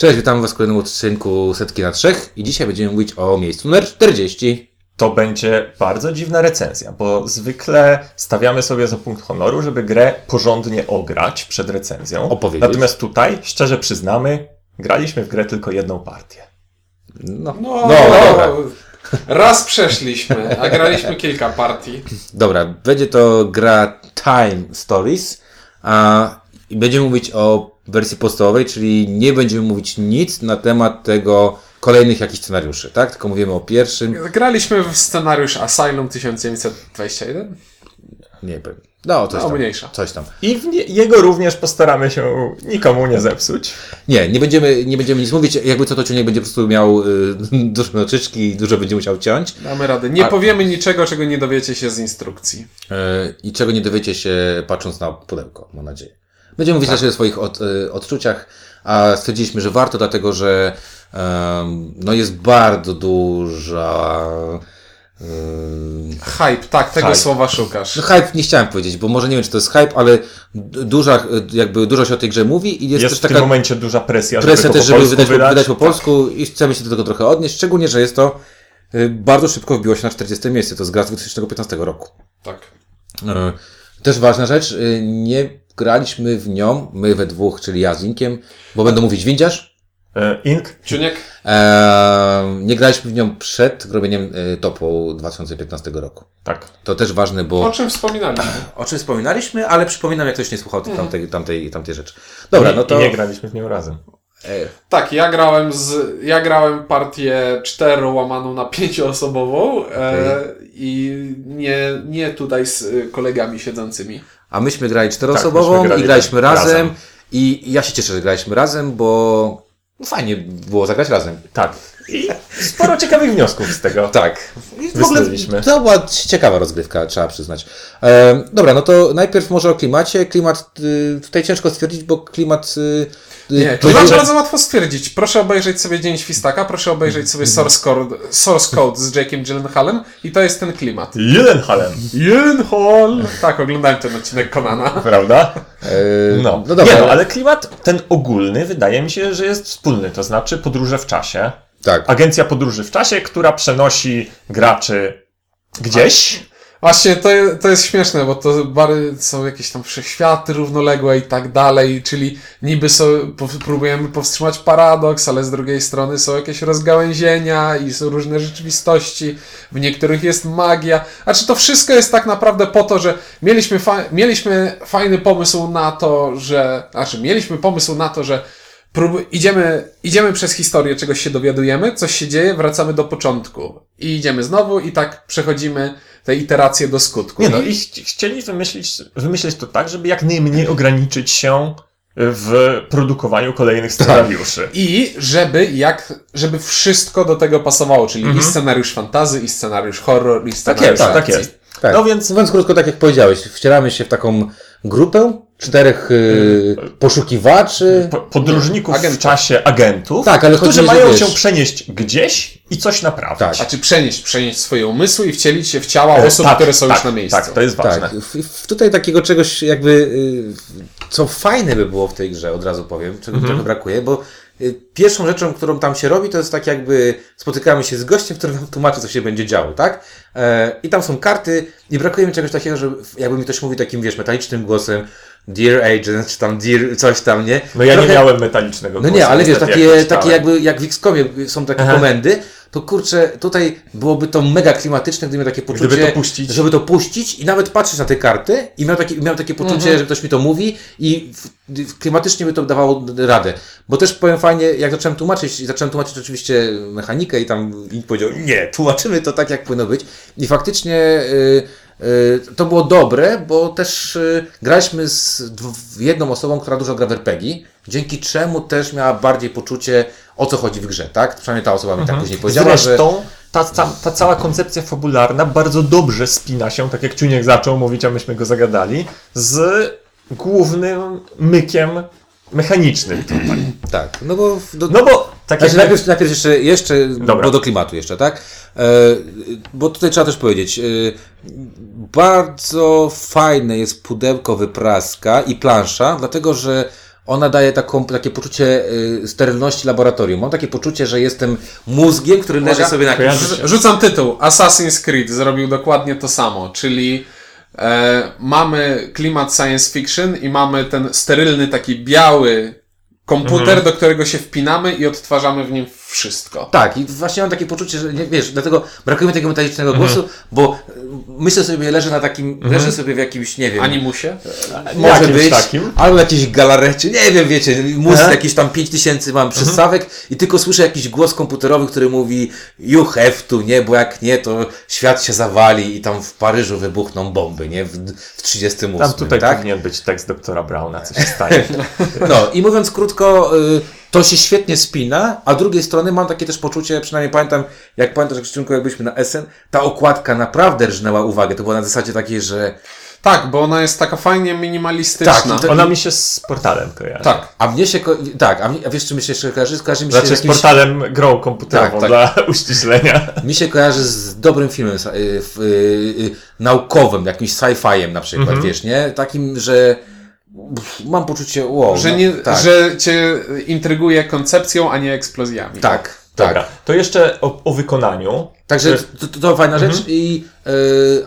Cześć, witamy Was w kolejnym odcinku Setki na Trzech i dzisiaj będziemy mówić o miejscu numer 40. To będzie bardzo dziwna recenzja, bo zwykle stawiamy sobie za punkt honoru, żeby grę porządnie ograć przed recenzją. Opowiedzieć. Natomiast tutaj, szczerze przyznamy, graliśmy w grę tylko jedną partię. No, No, no, dobra. raz przeszliśmy, a graliśmy kilka partii. Dobra, będzie to gra Time Stories a, i będziemy mówić o wersji podstawowej, czyli nie będziemy mówić nic na temat tego kolejnych jakichś scenariuszy, tak? Tylko mówimy o pierwszym. Graliśmy w scenariusz Asylum 1921. Nie wiem. No, coś No, tam. mniejsza. Coś tam. I nie, jego również postaramy się nikomu nie zepsuć. Nie, nie będziemy, nie będziemy nic mówić. Jakby co to ciągnik będzie po prostu miał y, duże noczyczki i dużo będzie musiał ciąć. Damy radę. Nie A- powiemy niczego, czego nie dowiecie się z instrukcji. E, i czego nie dowiecie się patrząc na pudełko, mam nadzieję. Będziemy mówić raczej o swoich od, e, odczuciach, a stwierdziliśmy, że warto, dlatego że em, no jest bardzo duża. em, Hype, tak, tego Hype. słowa szukasz. no hype nie chciałem powiedzieć, bo może nie wiem, czy to jest hype, ale duża, e, jakby dużo się o tej grze mówi i jest, Jest, też w taka tym momencie duża presja, presja żeby też, żeby wydać, po- wydać. wydać po polsku i chcemy się do tego trochę odnieść, szczególnie, że jest to y, bardzo szybko wbiło się na 40 miejsce, to jest gra z 2015 roku. Tak. Też ważna rzecz, y, nie graliśmy w nią, my we dwóch, czyli ja z Inkiem, bo będę mówić windziarz. E, Ink, Ciuniek? E, nie graliśmy w nią przed robieniem y, topu 2015 roku. tak. To też ważne, bo... O czym wspominaliśmy? O czym wspominaliśmy, ale przypominam, jak ktoś nie słuchał tej, tamtej, tamtej, tamtej rzeczy. Dobra, I, no to... Nie graliśmy w nią razem. e, Tak, ja grałem z. Ja grałem partię 4 łamaną na 5-osobową e, i nie, nie tutaj z kolegami siedzącymi. A myśmy grali czteroosobową myśmy grali i graliśmy razem. razem. I ja się cieszę, że graliśmy razem, bo no fajnie było zagrać razem. Tak. I sporo ciekawych wniosków z tego. Tak. W ogóle to była ciekawa rozgrywka, trzeba przyznać. E, dobra, no to najpierw może o klimacie. Klimat y, tutaj ciężko stwierdzić, bo klimat. Y, y, Nie, to będzie- bardzo łatwo stwierdzić. Proszę obejrzeć sobie Dzień Świstaka, proszę obejrzeć sobie Source Code, source code z Jake'em Gyllenhaalem i to jest ten klimat. Jelenhalem. Gyllenhaal! Tak, oglądałem ten odcinek Konana. Prawda? e, No, no dobra, nie, no, ale klimat ten ogólny wydaje mi się, że jest wspólny, to znaczy podróże w czasie. Tak. Agencja podróży w czasie, która przenosi graczy gdzieś. Właśnie, to, to jest śmieszne, bo to bary są jakieś tam wszechświaty równoległe i tak dalej, czyli niby są, próbujemy powstrzymać paradoks, ale z drugiej strony są jakieś rozgałęzienia i są różne rzeczywistości, w niektórych jest magia. A czy to wszystko jest tak naprawdę po to, że mieliśmy, fa- mieliśmy fajny pomysł na to, że, znaczy mieliśmy pomysł na to, że Prób, idziemy, idziemy przez historię, czegoś się dowiadujemy, coś się dzieje, wracamy do początku. I idziemy znowu i tak przechodzimy te iteracje do skutku. Nie no, i chci- chcieli wymyślić, wymyślić to tak, żeby jak najmniej ograniczyć się w produkowaniu kolejnych scenariuszy. I żeby jak, żeby wszystko do tego pasowało, czyli i scenariusz fantazy, i scenariusz horror, i scenariusz jest, tak akcji. jest. tak. No więc Mówiąc krótko, tak jak powiedziałeś, wcieramy się w taką grupę czterech y, poszukiwaczy. po, podróżników w czasie agentów, Tak, ale którzy mają wiesz- się przenieść gdzieś i coś naprawić. Tak. Znaczy przenieść, przenieść swoje umysły i wcielić się w ciała E, osób, tak, które są tak, już na miejscu. Tak, to jest ważne. Tak, w, w, tutaj takiego czegoś jakby, y, co fajne by było w tej grze, od razu powiem, czego Mhm. trochę brakuje, bo y, pierwszą rzeczą, którą tam się robi, to jest tak jakby spotykamy się z gościem, który nam tłumaczy, co się będzie działo, tak? E, I tam są karty i brakuje mi czegoś takiego, że jakby mi ktoś mówi takim, wiesz, metalicznym głosem Dear Agent, czy tam Dear coś tam, nie? No ja Trochę- nie miałem metalicznego No nie, ale wiesz, takie, jak takie jakby, jak w XCOMie są takie Aha. komendy, to kurczę, tutaj byłoby to mega klimatyczne, gdyby miał takie poczucie, Gdyby to puścić. żeby to puścić i nawet patrzeć na te karty i miał, taki, miał takie poczucie, Mhm. że ktoś mi to mówi i w, w, klimatycznie by to dawało radę. Bo też powiem fajnie, jak zacząłem tłumaczyć, i zacząłem tłumaczyć oczywiście mechanikę i tam i powiedział, nie, tłumaczymy to tak, jak powinno być. I faktycznie y, y, to było dobre, bo też y, graliśmy z dw- jedną osobą, która dużo gra w RPG, dzięki czemu też miała bardziej poczucie, o co chodzi w grze, tak? Przynajmniej ta osoba mi tak później powiedziała, że... Zresztą ta, ta, ta cała koncepcja fabularna bardzo dobrze spina się, tak jak Ciuniek zaczął mówić, a myśmy go zagadali, z głównym mykiem mechanicznym. Tak, no bo... Do, No bo tak Znaczy, jak najpierw, najpierw jeszcze, jeszcze Dobra. bo do klimatu jeszcze, tak? E, bo tutaj trzeba też powiedzieć, e, bardzo fajne jest pudełko wypraska i plansza, dlatego że ona daje taką, takie poczucie y, sterylności laboratorium. Mam takie poczucie, że jestem mózgiem, który leży sobie na się. Rzucam tytuł. Assassin's Creed zrobił dokładnie to samo, czyli e, mamy klimat science fiction i mamy ten sterylny, taki biały komputer, Mhm. do którego się wpinamy i odtwarzamy w nim wszystko. Tak, i właśnie mam takie poczucie, że nie wiesz, dlatego brakuje mi tego metalicznego Mhm. głosu, bo y, myślę sobie, leżę na takim, leżę sobie w jakimś, nie wiem, Animusie? może Jakimś być, takim. albo jakiejś galarecie, nie wiem, wiecie, mózg Aha. jakiś tam 5000 mam przystawek i tylko słyszę jakiś głos komputerowy, który mówi you have to, nie, bo jak nie, to świat się zawali i tam w Paryżu wybuchną bomby, nie, w, w 38, Tam tutaj tak? powinien być tekst doktora Brauna, co się stanie. No i mówiąc krótko, y, to się świetnie spina, a z drugiej strony mam takie też poczucie, przynajmniej pamiętam, jak pamiętasz, Krzysztynku, jak byliśmy na SN, ta okładka naprawdę rżnęła uwagę. To było na zasadzie takiej, że Tak, bo ona jest taka fajnie minimalistyczna. Tak, Ona mi się z portalem kojarzy. tak. A mnie się, ko- tak, a, mnie, a wiesz, czy mi się jeszcze kojarzy? Kojarzy mi się, Znaczy z z jakimś, portalem grą komputerową Tak, dla uściślenia. mi się kojarzy z dobrym filmem y, y, y, naukowym, jakimś sci-fiem na przykład, Mhm. wiesz, nie? Takim, że mam poczucie, wow, Że, no, nie, tak, że cię intryguje koncepcją, a nie eksplozjami. tak, tak. Dobra, to jeszcze o, o wykonaniu. Także to, to, to fajna Mhm. rzecz i yy,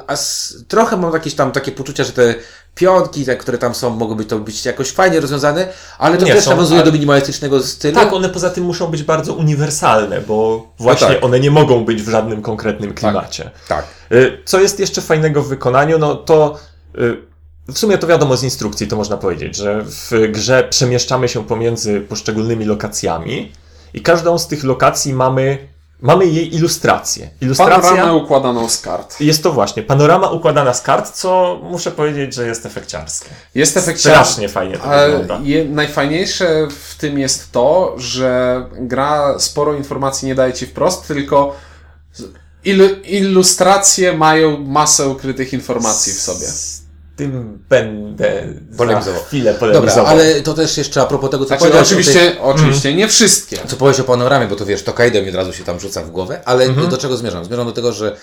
a s, trochę mam jakieś tam takie poczucia, że te pionki, te, które tam są, mogą być to być jakoś fajnie rozwiązane, ale to Nie też są, nawiązuje ale- do minimalistycznego stylu. Tak, one poza tym muszą być bardzo uniwersalne, bo właśnie tak. one nie mogą być w żadnym konkretnym klimacie. tak. Y, Co jest jeszcze fajnego w wykonaniu, no to y, w sumie to wiadomo z instrukcji, to można powiedzieć, że w grze przemieszczamy się pomiędzy poszczególnymi lokacjami i każdą z tych lokacji mamy, mamy jej ilustrację. Ilustracja Panoramę układaną z kart. jest to właśnie panorama układana z kart, co muszę powiedzieć, że jest efekciarskie. Jest efekciarz. Strasznie fajnie to wygląda. je, najfajniejsze w tym jest to, że gra sporo informacji nie daje ci wprost, tylko ilustracje mają masę ukrytych informacji w sobie. Tym będę Polemizował. za chwilę Dobra, polemizował. ale to też jeszcze a propos tego, co Znaczy, powiedziałeś oczywiście, tej- oczywiście nie wszystkie. co powiesz o panoramie, bo to wiesz, to Kaido mi od razu się tam rzuca w głowę, ale Mhm. do czego zmierzam? Zmierzam do tego, że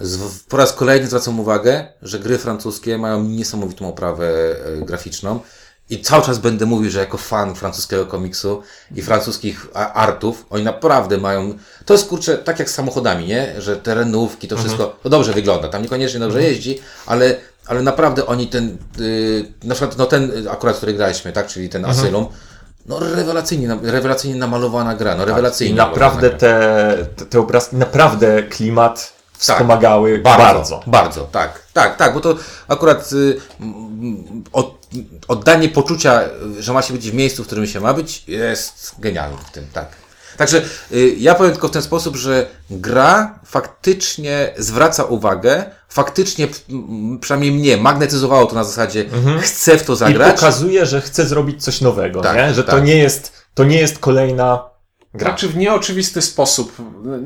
z, po raz kolejny zwracam uwagę, że gry francuskie mają niesamowitą oprawę e, graficzną i cały czas będę mówił, że jako fan francuskiego komiksu i francuskich artów, oni naprawdę mają, to jest kurczę, tak jak z samochodami, nie? Że terenówki, to wszystko, to dobrze wygląda, tam niekoniecznie dobrze jeździ, ale, ale naprawdę oni ten, y, na przykład no ten akurat, który graliśmy, tak, czyli ten Asylum, no rewelacyjnie, rewelacyjnie namalowana gra, no rewelacyjnie I naprawdę te, te, obrazki, naprawdę klimat wspomagały Tak. bardzo, bardzo. bardzo. tak, tak, tak, bo to akurat y, mm, od, oddanie poczucia, że ma się być w miejscu, w którym się ma być, jest genialne w tym, tak. Także y, ja powiem tylko w ten sposób, że gra faktycznie zwraca uwagę, faktycznie, przynajmniej mnie, magnetyzowało to na zasadzie, chcę w to I zagrać. pokazuje, że chce zrobić coś nowego, Tak, nie? że to, tak. nie jest, to nie jest kolejna gra. Znaczy w nieoczywisty sposób.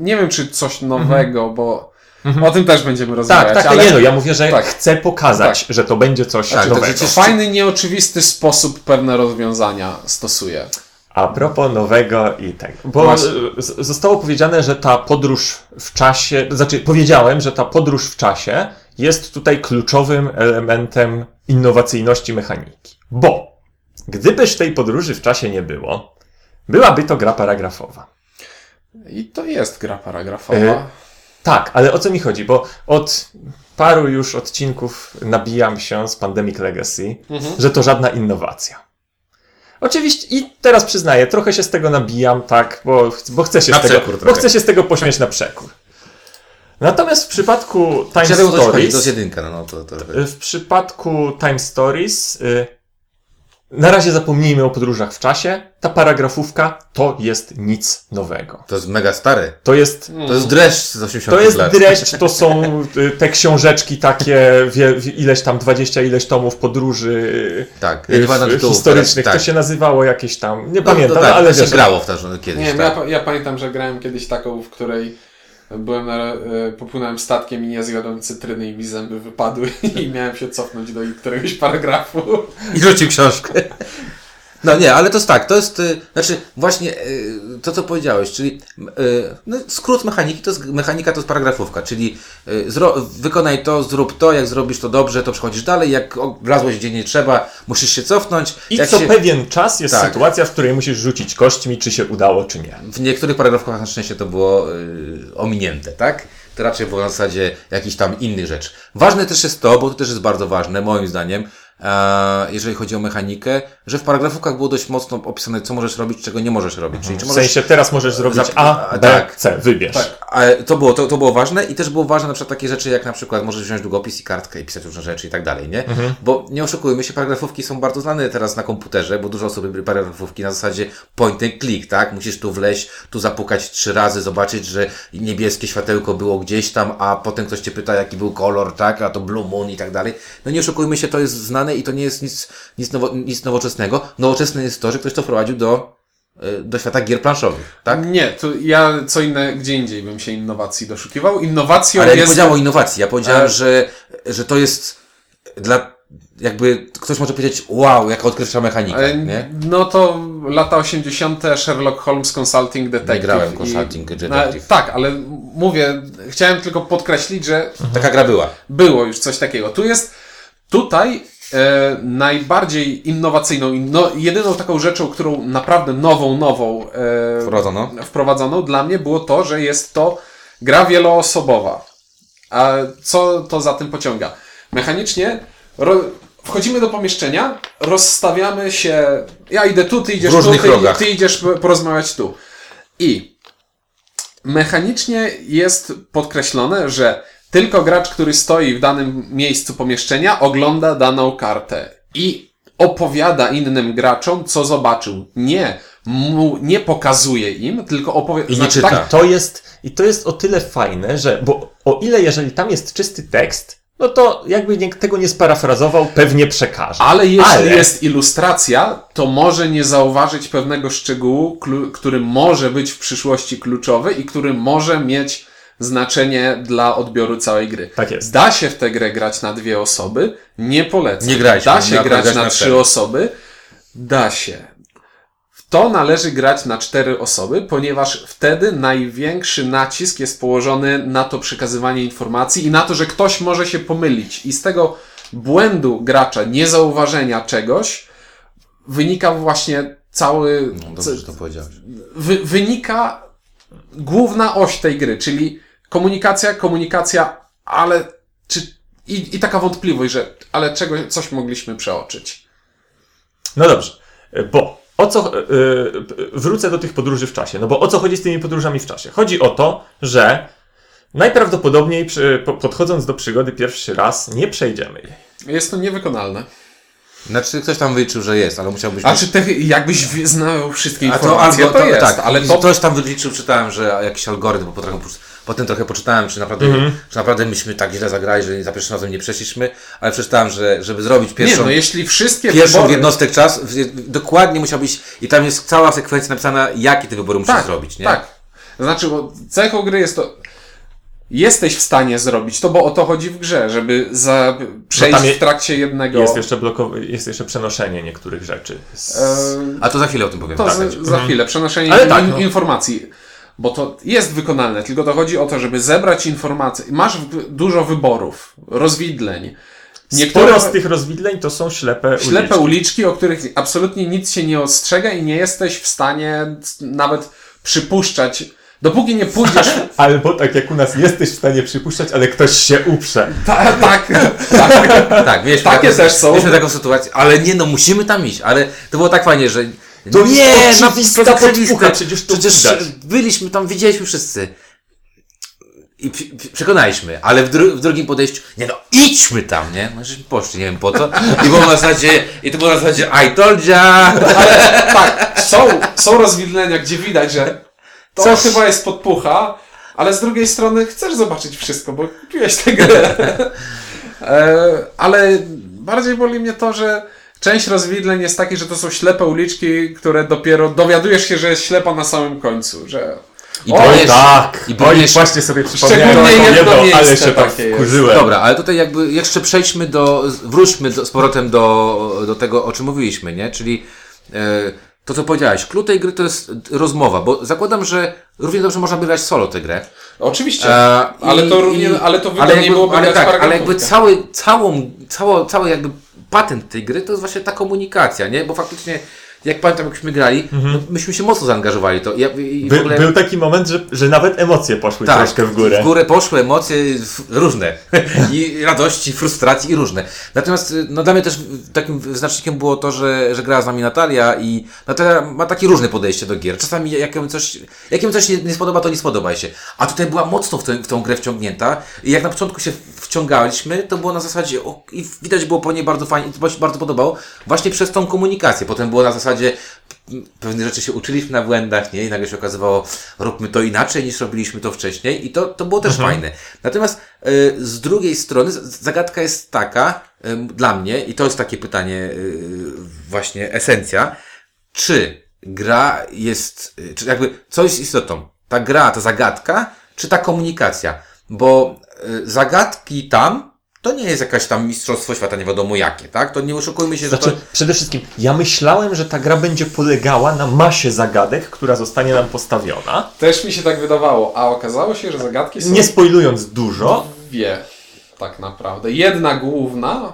Nie wiem, czy coś nowego, bo o tym też będziemy rozmawiać. tak, tak, ale nie no, ja mówię, że tak. chcę pokazać, że to będzie coś Tak, to nowego. przecież- w fajny, nieoczywisty sposób pewne rozwiązania stosuje. A propos nowego i tego. Bo Właśnie. e, z- zostało powiedziane, że ta podróż w czasie, znaczy powiedziałem, że ta podróż w czasie jest tutaj kluczowym elementem innowacyjności mechaniki. Bo gdybyż tej podróży w czasie nie było, byłaby to gra paragrafowa. I to jest gra paragrafowa. E, Tak, ale o co mi chodzi? Bo od paru już odcinków nabijam się z Pandemic Legacy, że to żadna innowacja. Oczywiście, i teraz przyznaję, trochę się z tego nabijam, tak, bo, bo, chcę, się Na z tego, bo chcę się z tego pośmiać na przekór. Natomiast w przypadku Time chodzi, Stories, to jest jedynka, no, no to, to, w przypadku Time Stories, y, na razie zapomnijmy o podróżach w czasie. Ta paragrafówka to jest nic nowego. to jest mega stare. To jest To jest dreszcz z 80 To jest lat. dreszcz, to są y, te książeczki takie, wie, ileś tam, dwadzieścia ileś tomów podróży Tak, y, nie pamiętam w- tytułów historycznych. teraz, To się nazywało jakieś tam, nie No, pamiętam, no tak, ale to wiesz, się grało w to kiedyś. Nie tak. ja, ja pamiętam, że grałem kiedyś taką, w której byłem na, e, popłynąłem statkiem i nie zjadłem cytryny i mi zęby wypadły i miałem się cofnąć do któregoś paragrafu. I rzucił książkę. No nie, ale to jest tak, to jest, y, znaczy właśnie y, to, co powiedziałeś, czyli y, no, skrót mechaniki, to jest, mechanika to jest paragrafówka, czyli y, zro, wykonaj to, zrób to, jak zrobisz to dobrze, to przechodzisz dalej, jak wlazłeś gdzie nie trzeba, musisz się cofnąć. I co się, pewien czas jest Tak. sytuacja, w której musisz rzucić kośćmi, czy się udało, czy nie. W niektórych paragrafach na szczęście to było y, ominięte, tak? To raczej było na zasadzie jakichś tam innych rzeczy. Ważne też jest to, bo to też jest bardzo ważne, moim zdaniem, jeżeli chodzi o mechanikę, że w paragrafówkach było dość mocno opisane, co możesz robić, czego nie możesz robić. Czyli czy W możesz sensie teraz możesz zrobić Zap- A, a, B, tak. C, wybierz. Tak, ale to było, to, to było ważne i też było ważne na przykład takie rzeczy, jak na przykład możesz wziąć długopis i kartkę i pisać różne rzeczy i tak dalej, nie? Bo nie oszukujmy się, paragrafówki są bardzo znane teraz na komputerze, bo dużo osób robi paragrafówki na zasadzie point and click, tak? Musisz tu wleźć, tu zapukać trzy razy, zobaczyć, że niebieskie światełko było gdzieś tam, a potem ktoś cię pyta, jaki był kolor, tak? A to blue moon i tak dalej. No nie oszukujmy się, to jest znane i to nie jest nic, nic, nowo, nic nowoczesnego. Nowoczesne jest to, że ktoś to wprowadził do, y, do świata gier planszowych, tak? Nie, to ja co inne, gdzie indziej bym się innowacji doszukiwał. Innowacją Ale ja nie jest... powiedziałem o innowacji. Ja powiedziałem, E- że, że to jest dla, jakby ktoś może powiedzieć, wow, jaka odkrywcza mechanika, E, nie? No to lata 80. Sherlock Holmes Consulting Detective. Nie grałem i- Consulting No, Detective. tak, ale mówię, chciałem tylko podkreślić, że Taka gra była. było już coś takiego. Tu jest, tutaj e, najbardziej innowacyjną, no, jedyną taką rzeczą, którą naprawdę nową, nową e, Wprowadzono. dla mnie było to, że jest to gra wieloosobowa. A co to za tym pociąga? Mechanicznie ro, wchodzimy do pomieszczenia, rozstawiamy się. Ja idę tu, ty idziesz tu, ty, rogach. ty idziesz porozmawiać tu. I mechanicznie jest podkreślone, że tylko gracz, który stoi w danym miejscu pomieszczenia, ogląda daną kartę i opowiada innym graczom, co zobaczył. Nie, mu, nie pokazuje im, tylko opowiada. I czyta. Tak, To jest, I to jest o tyle fajne, że, bo o ile jeżeli tam jest czysty tekst, no to jakby nikt tego nie sparafrazował, pewnie przekaże. ale jeśli Ale- jest ilustracja, to może nie zauważyć pewnego szczegółu, który może być w przyszłości kluczowy i który może mieć znaczenie dla odbioru całej gry. Tak jest. Da się w tę grę grać na dwie osoby? Nie polecam. Nie grajcie, Da się na- grać grać na, na trzy osoby? Da się. W to należy grać na cztery osoby, ponieważ wtedy największy nacisk jest położony na to przekazywanie informacji i na to, że ktoś może się pomylić. I z tego błędu gracza, niezauważenia czegoś, wynika właśnie cały. No, dobrze, że to powiedziałeś. wy, wynika główna oś tej gry, czyli komunikacja, komunikacja, ale czy. I, I taka wątpliwość, że ale czego, coś mogliśmy przeoczyć. No dobrze, bo o co, yy, wrócę do tych podróży w czasie, no bo o co chodzi z tymi podróżami w czasie? Chodzi o to, że najprawdopodobniej przy, po, podchodząc do przygody pierwszy raz nie przejdziemy jej. Jest to niewykonalne. Znaczy, ktoś tam wyliczył, że jest, ale musiałbyś... A czy te, jakbyś znał wszystkie A to informacje, albo to, jest, tak, ale to ktoś tam wyliczył, czytałem, że jakiś algorytm, bo potem, potem trochę poczytałem, czy naprawdę, Mhm. czy naprawdę myśmy tak źle zagrali, że za pierwszym razem nie przeszliśmy, ale przeczytałem, że żeby zrobić nie, pierwszą, no jeśli wszystkie pierwszą wybory, jednostek czas, w- dokładnie musiałbyś, i tam jest cała sekwencja napisana, jakie te wybory musisz tak, zrobić, nie? Tak. Znaczy, bo cechą gry jest to. Jesteś w stanie zrobić to, bo o to chodzi w grze, żeby za, przejść je- w trakcie jednego. Jest jeszcze, blokow- jest jeszcze przenoszenie niektórych rzeczy. Z... A to za chwilę o tym powiem. To tak, za, za chwilę, przenoszenie Ale tak, no. informacji. Bo to jest wykonalne, tylko to chodzi o to, żeby zebrać informacje. Masz dużo wyborów, rozwidleń. Sporo z tych rozwidleń to są ślepe, ślepe uliczki. uliczki, o których absolutnie nic się nie ostrzega i nie jesteś w stanie nawet przypuszczać. Dopóki nie pójdziesz. Albo tak jak u nas jesteś w stanie przypuszczać, ale ktoś się uprze. Ta, tak, tak. Tak, mieliśmy Takie taką, też są. Mieliśmy taką sytuację, ale nie no, musimy tam iść, ale to było tak fajnie, że To nie, jest oczywiste. podpucha, przecież to przecież widać. byliśmy tam, widzieliśmy wszyscy. I przekonaliśmy, ale w, dru w drugim podejściu, nie no, idźmy tam, nie? No, żeśmy poszli, nie wiem po co. I było na zasadzie, i to było na zasadzie, I told ya! tak, są, są rozwidlenia, gdzie widać, że to Coś- chyba jest podpucha, ale z drugiej strony chcesz zobaczyć wszystko, bo kupiłeś tę grę. e, ale bardziej boli mnie to, że część rozwidleń jest taki, że to są ślepe uliczki, które dopiero dowiadujesz się, że jest ślepa na samym końcu, że I O, powiesz- tak! I powiesz, właśnie sobie przypomniałem jedno jedną, ale się tak wkurzyłem. Dobra, ale tutaj jakby jeszcze przejdźmy do, wróćmy do, z powrotem do, do tego, o czym mówiliśmy, nie? Czyli e, to co powiedziałeś, klucz tej gry to jest rozmowa, bo zakładam, że równie dobrze można by grać solo tę grę. Oczywiście, E, ale, i- to równie, i- ale to ale jakby, byłoby ale tak, ale jakby cały, całą, cało, cały jakby patent tej gry to jest właśnie ta komunikacja, nie? Bo faktycznie, jak pamiętam, jakśmy grali, no, myśmy się mocno zaangażowali to. By, ogóle... Był taki moment, że, że nawet emocje poszły troszkę w górę. Tak, W górę poszły emocje różne. I radości, frustracji i różne. Natomiast y, no, dla mnie też takim znacznikiem było to, że, że grała z nami Natalia i Natalia ma takie różne podejście do gier. Czasami jak ją coś, jak ją coś nie, nie spodoba, to nie spodoba się. A tutaj była mocno w, tę- w tą grę wciągnięta i jak na początku się wciągaliśmy, to było na zasadzie, o, i widać było po niej bardzo fajnie, to się bardzo podobało, właśnie przez tą komunikację. Potem było na zasadzie, pewne rzeczy się uczyliśmy na błędach, nie? I nagle się okazywało, róbmy to inaczej niż robiliśmy to wcześniej i to, to było też fajne. Natomiast y, z drugiej strony zagadka jest taka y, dla mnie i to jest takie pytanie y, właśnie esencja, czy gra jest, y, czy jakby co jest istotą? Ta gra, ta zagadka, czy ta komunikacja? Bo y, zagadki tam to nie jest jakaś tam mistrzostwo świata nie wiadomo jakie, tak? To nie oszukujmy się, że Znaczy, to... przede wszystkim, ja myślałem, że ta gra będzie polegała na masie zagadek, która zostanie nam postawiona. Też mi się tak wydawało, a okazało się, że zagadki są Nie spoilując dużo, dwie, tak naprawdę. Jedna główna,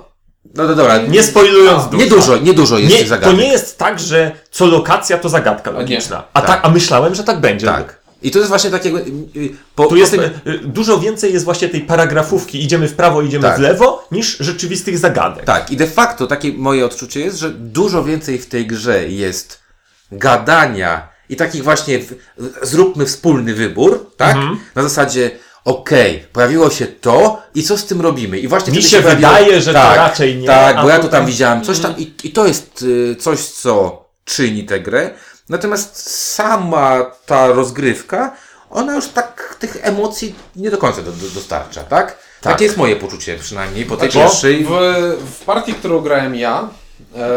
No to dobra, nie spoilując A, dużo. Nie dużo, nie dużo jest Nie, tych to zagadek. nie jest tak, że co lokacja to zagadka logiczna. A, tak. tak, a myślałem, że tak będzie. Tak. I to jest właśnie takiego. y, y, Po, Tu jest, y, dużo więcej jest właśnie tej paragrafówki, idziemy w prawo, idziemy Tak. w lewo, niż rzeczywistych zagadek. tak, i de facto takie moje odczucie jest, że dużo więcej w tej grze jest gadania i takich właśnie w, zróbmy wspólny wybór, tak? Mhm. Na zasadzie okej, pojawiło się to i co z tym robimy? I właśnie Mi wtedy się pojawiło- wydaje, że to raczej nie, Tak, bo ja to- to tam widziałem coś tam i, i to jest y, coś, co czyni tę grę. Natomiast sama ta rozgrywka, ona już tak tych emocji nie do końca do, do, dostarcza, tak? Takie jest moje poczucie przynajmniej po tej Znaczy, pierwszej. w, w partii, którą grałem ja, e,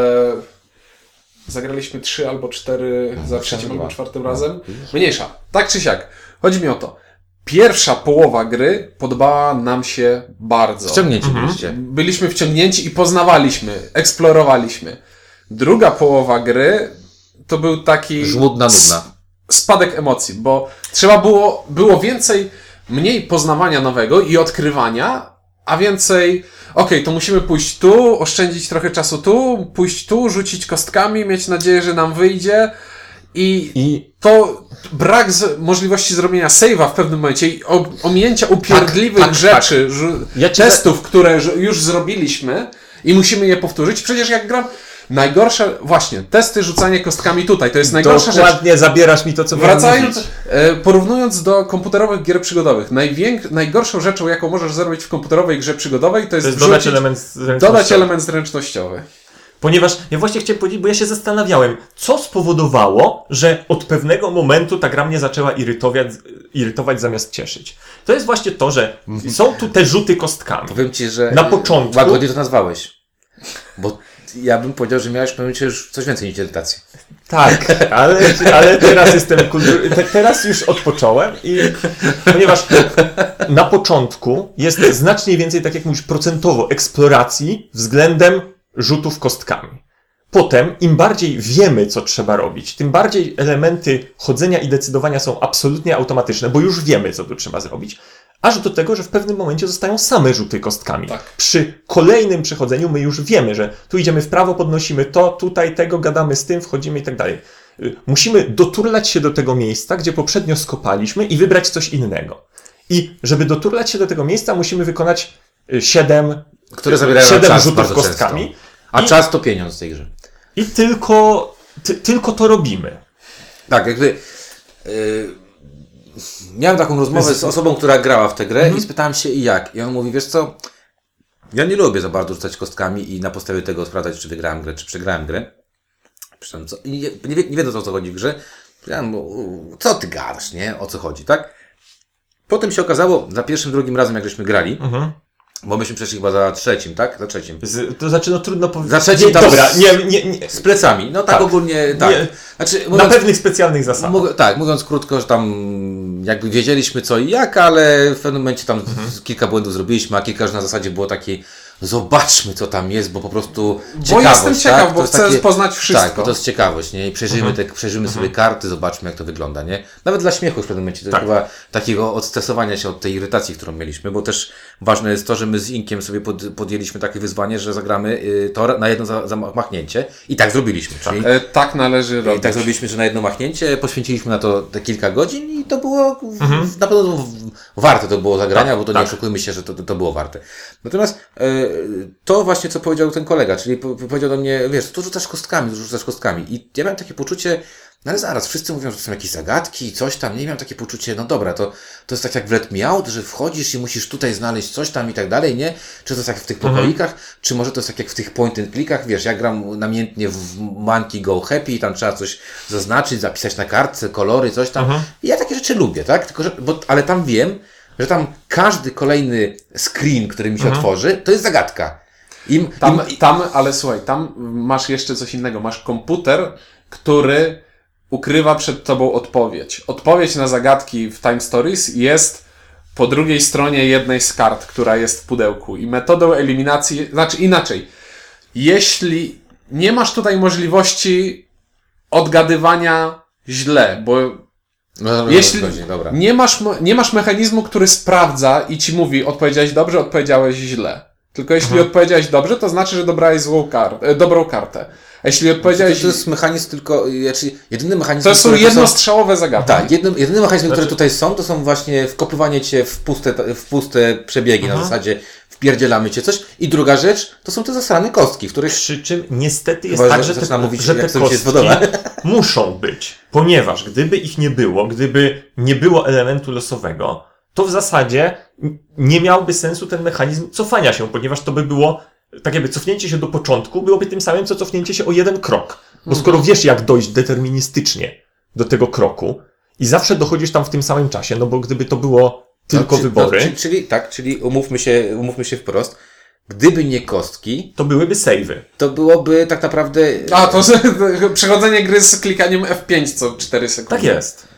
zagraliśmy trzy albo cztery za trzecim albo czwartym razem. Mniejsza. Tak czy siak. Chodzi mi o to. Pierwsza połowa gry podobała nam się bardzo. Wciągnięci byliście. Byliśmy wciągnięci i poznawaliśmy, eksplorowaliśmy. Druga połowa gry to był taki Żmudna, nudna. spadek emocji, bo trzeba było, było więcej, mniej poznawania nowego i odkrywania, a więcej, okej, to musimy pójść tu, oszczędzić trochę czasu tu, pójść tu, rzucić kostkami, mieć nadzieję, że nam wyjdzie i I to brak z, możliwości zrobienia save'a w pewnym momencie i o, ominięcia upierdliwych tak, rzeczy, żu- Ja testów, które żu- już zrobiliśmy i musimy je powtórzyć. Przecież jak gram, najgorsze, właśnie, testy, rzucanie kostkami tutaj, to jest najgorsza rzecz. dokładnie zabierasz mi to, co Wracając, e, porównując do komputerowych gier przygodowych, najwięk, najgorszą rzeczą, jaką możesz zrobić w komputerowej grze przygodowej, to jest, To jest dodać element dodać zręcznościowy. element zręcznościowy. Ponieważ ja właśnie chciałem powiedzieć, bo ja się zastanawiałem, co spowodowało, że od pewnego momentu ta gra mnie zaczęła irytować, irytować zamiast cieszyć. To jest właśnie to, że są tu te rzuty kostkami. Powiem ci, że. Na początku- Łagodnie to nazwałeś. Bo ja bym powiedział, że miałeś w pewnym już coś więcej niż irytację. Tak, ale, ale teraz jestem kultur... te, teraz już odpocząłem i ponieważ na początku jest znacznie więcej, tak jak mówisz, procentowo eksploracji względem rzutów kostkami. Potem, im bardziej wiemy, co trzeba robić, tym bardziej elementy chodzenia i decydowania są absolutnie automatyczne, bo już wiemy, co tu trzeba zrobić. Aż do tego, że w pewnym momencie zostają same rzuty kostkami. Tak. Przy kolejnym przechodzeniu my już wiemy, że tu idziemy w prawo, podnosimy to, tutaj tego, gadamy z tym, wchodzimy i tak dalej. Y, Musimy doturlać się do tego miejsca, gdzie poprzednio skopaliśmy i wybrać coś innego. I żeby doturlać się do tego miejsca, musimy wykonać y, siedem, Które zabierają siedem czas rzutów bardzo kostkami. Często. A I- czas to pieniądz w tej grze. I tylko, ty, tylko to robimy. Tak, jakby. Yy, miałem taką rozmowę z osobą, która grała w tę grę i spytałem się i jak. I on mówi, wiesz co, ja nie lubię za bardzo rzucać kostkami i na podstawie tego sprawdzać, czy wygrałem grę, czy przegrałem grę. Co, nie, nie, nie wiedząc o co chodzi w grze, "U, co ty gadasz, nie? O co chodzi, tak? Potem się okazało, za pierwszym, drugim razem, jak żeśmy grali, Mhm. Bo myśmy przeszli chyba za trzecim, tak? Za trzecim. Z, to znaczy, no trudno powiedzieć. Za trzecim tam Dobra, z- nie, nie, nie. Z plecami, no tak, Tak. ogólnie, tak. Nie. Znaczy, Na mówiąc, pewnych specjalnych zasadach. Mógł, tak, mówiąc krótko, że tam jakby wiedzieliśmy co i jak, ale w pewnym momencie tam Mhm. kilka błędów zrobiliśmy, a kilka już na zasadzie było takiej zobaczmy co tam jest, bo po prostu Bo ciekawość, jestem ciekaw, tak? Bo chcę poznać wszystko. Tak, bo to jest ciekawość, nie? I przejrzymy, Mhm. te, sobie karty, zobaczmy jak to wygląda, nie? Nawet dla śmiechu w pewnym momencie, to Tak. chyba takiego odstresowania się od tej irytacji, którą mieliśmy, bo też ważne jest to, że my z Inkiem sobie pod, podjęliśmy takie wyzwanie, że zagramy y, to na jedno za- zamachnięcie i tak zrobiliśmy, czyli E, tak należy i robić. tak zrobiliśmy, że na jedno machnięcie poświęciliśmy na to te kilka godzin i to było Mhm. na pewno warte to było zagrania, Tak, bo to tak. nie oszukujmy się, że to, to, było warte. Natomiast e, to właśnie, co powiedział ten kolega, czyli po, powiedział do mnie, wiesz, tu rzucasz kostkami, tu rzucasz kostkami. I ja miałem takie poczucie, no ale zaraz, wszyscy mówią, że to są jakieś zagadki, coś tam, nie miałem takie poczucie, no dobra, to, to jest tak jak w Let Me Out, że wchodzisz i musisz tutaj znaleźć coś tam i tak dalej, nie? Czy to jest jak w tych pokoikach, czy może to jest tak jak w tych point and clickach, wiesz, ja gram namiętnie w Monkey Go Happy i tam trzeba coś zaznaczyć, zapisać na kartce, kolory, coś tam. I ja takie rzeczy lubię, tak? Tylko, że, bo, ale tam wiem, że tam każdy kolejny screen, który mi się otworzy, to jest zagadka. Im, Tam, im, tam, ale słuchaj, tam masz jeszcze coś innego. Masz komputer, który ukrywa przed tobą odpowiedź. Odpowiedź na zagadki w Time Stories jest po drugiej stronie jednej z kart, która jest w pudełku. I metodą eliminacji, znaczy inaczej, jeśli nie masz tutaj możliwości odgadywania źle, bo no, no, jeśli dobra. nie masz, nie masz mechanizmu, który sprawdza i ci mówi, odpowiedziałeś dobrze, odpowiedziałeś źle. Tylko jeśli Mhm. odpowiedziałeś dobrze, to znaczy, że dobrałeś złą kartę, e, dobrą kartę. A jeśli To, odpowiedziałeś... to jest mechanizm tylko, znaczy jedyny mechanizm, To są jednostrzałowe zagadki. Tak, jednym, jedyne mechanizmy, które Znaczy- tutaj są, to są właśnie wkopywanie cię w puste, w puste przebiegi Mhm. na zasadzie wpierdzielamy cię coś. I druga rzecz, to są te zasrane kostki, w których Przy czym niestety jest Chyba, tak, że że te, mówić, że te kostki muszą być. Ponieważ gdyby ich nie było, gdyby nie było elementu losowego, to w zasadzie nie miałby sensu ten mechanizm cofania się, ponieważ to by było, tak jakby cofnięcie się do początku byłoby tym samym, co cofnięcie się o jeden krok. Bo skoro wiesz, jak dojść deterministycznie do tego kroku i zawsze dochodzisz tam w tym samym czasie, no bo gdyby to było tylko no, czy- wybory, No, czyli, czyli, tak, czyli umówmy się, umówmy się wprost. Gdyby nie kostki, to byłyby save'y. to byłoby tak naprawdę. A, to przechodzenie gry z klikaniem F5 co 4 sekundy. Tak jest.